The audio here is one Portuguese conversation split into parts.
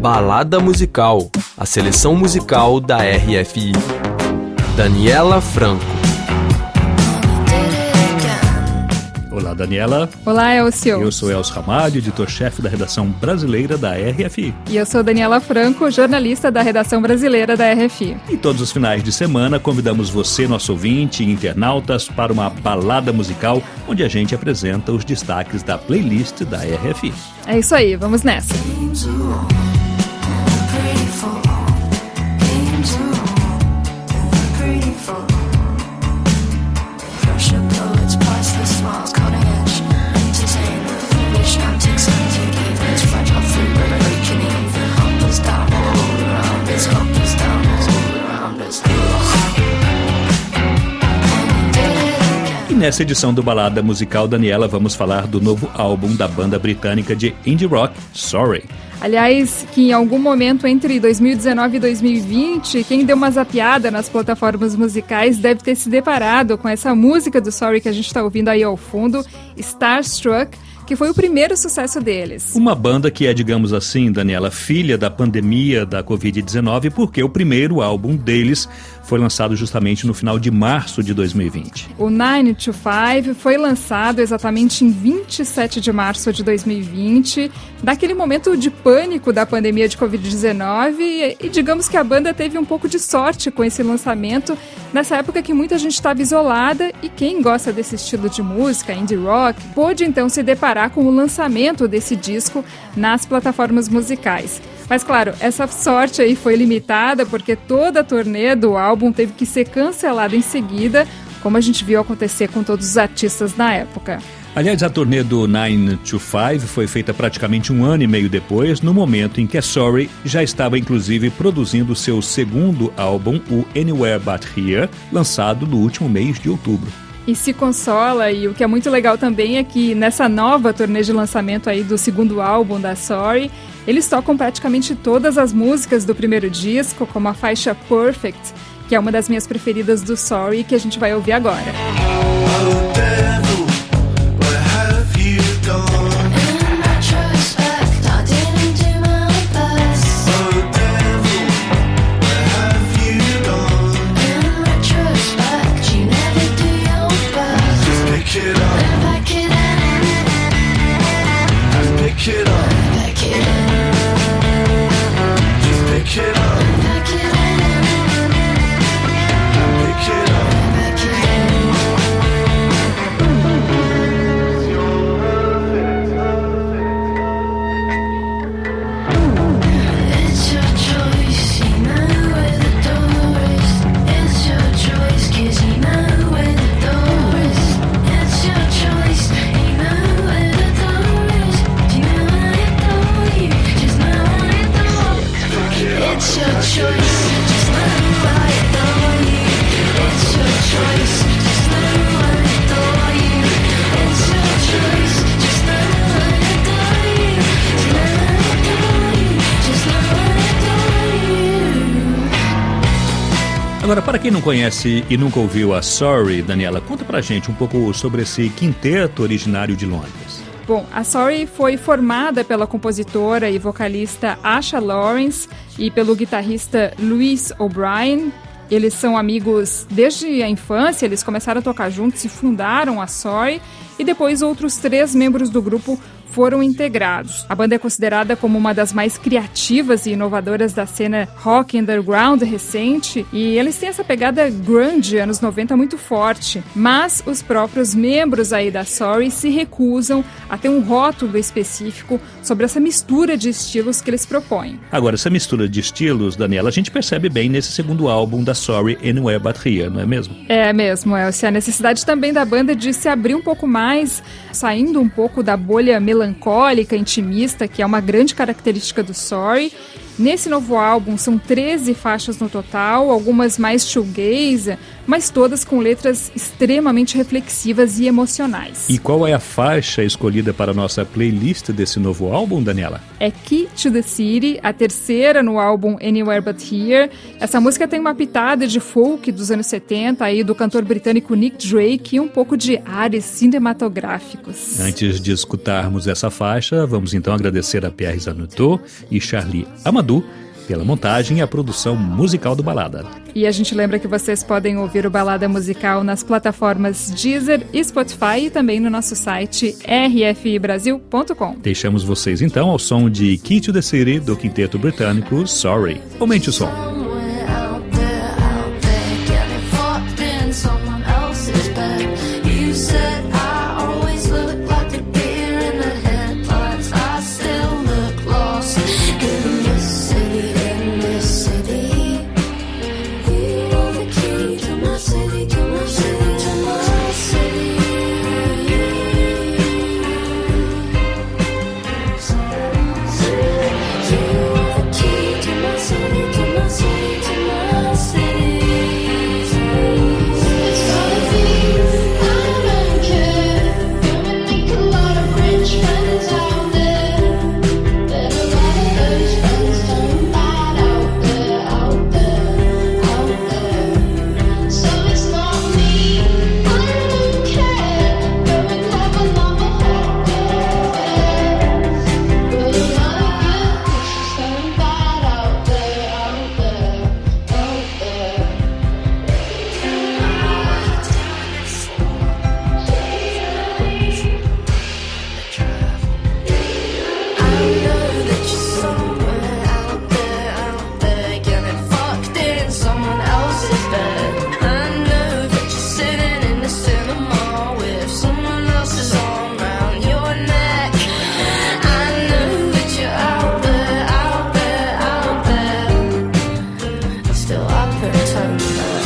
Balada Musical, a seleção musical da RFI. Daniela Franco. Olá, Daniela. Olá, Elcio. Eu sou Elcio Ramalho, editor-chefe da redação brasileira da RFI. E eu sou Daniela Franco, jornalista da redação brasileira da RFI. E todos os finais de semana convidamos você, nosso ouvinte e internautas, para uma balada musical onde a gente apresenta os destaques da playlist da RFI. É isso aí, vamos nessa. Nessa edição do Balada Musical Daniela vamos falar do novo álbum da banda britânica de indie rock, Sorry. Aliás, que em algum momento entre 2019 e 2020, quem deu uma zapiada nas plataformas musicais deve ter se deparado com essa música do Sorry que a gente está ouvindo aí ao fundo, Starstruck, que foi o primeiro sucesso deles. Uma banda que é, digamos assim, Daniela, filha da pandemia da Covid-19, porque o primeiro álbum deles foi lançado justamente no final de março de 2020. O 9 to 5 foi lançado exatamente em 27 de março de 2020, daquele momento de pânico da pandemia de Covid-19, e digamos que a banda teve um pouco de sorte com esse lançamento, nessa época que muita gente estava isolada e quem gosta desse estilo de música, indie rock, pôde então se deparar com o lançamento desse disco nas plataformas musicais. Mas claro, essa sorte aí foi limitada porque toda a turnê do álbum teve que ser cancelada em seguida, como a gente viu acontecer com todos os artistas na época. Aliás, a turnê do 9 to 5 foi feita praticamente um ano e meio depois, no momento em que a Sorry já estava inclusive produzindo seu segundo álbum, o Anywhere But Here, lançado no último mês de outubro e se consola. E o que é muito legal também é que nessa nova turnê de lançamento aí do segundo álbum da Sorry, eles tocam praticamente todas as músicas do primeiro disco, como a faixa Perfect, que é uma das minhas preferidas do Sorry, que a gente vai ouvir agora. Agora, para quem não conhece e nunca ouviu a Sorry, Daniela, conta pra gente um pouco sobre esse quinteto originário de Londres. Bom, a Sorry foi formada pela compositora e vocalista Asha Lawrence e pelo guitarrista Louis O'Brien. Eles são amigos desde a infância, eles começaram a tocar juntos e fundaram a Sorry. E depois outros três membros do grupo foram integrados. A banda é considerada como uma das mais criativas e inovadoras da cena rock underground recente e eles têm essa pegada grunge anos 90 muito forte, mas os próprios membros aí da Sorry se recusam a ter um rótulo específico sobre essa mistura de estilos que eles propõem. Agora, essa mistura de estilos, Daniela, a gente percebe bem nesse segundo álbum da Sorry, Anywhere But Here, não é mesmo? É mesmo, Elsie. A necessidade também da banda de se abrir um pouco mais, saindo um pouco da bolha melancólica intimista, que é uma grande característica do Sorry, Nesse novo álbum são 13 faixas no total, algumas mais shoegaze, mas todas com letras extremamente reflexivas e emocionais. E qual é a faixa escolhida para a nossa playlist desse novo álbum, Daniela? É Key to the City, a terceira no álbum Anywhere But Here. Essa música tem uma pitada de folk dos anos 70 aí do cantor britânico Nick Drake e um pouco de ares cinematográficos. Antes de escutarmos essa faixa, vamos então agradecer a Pierre Zanutot e Charlie Amadou pela montagem e a produção musical do Balada. E a gente lembra que vocês podem ouvir o Balada Musical nas plataformas Deezer e Spotify e também no nosso site rfibrasil.com. Deixamos vocês então ao som de to the City do quinteto britânico Sorry. Aumente o som.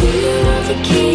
City, in the city,